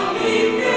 Amen.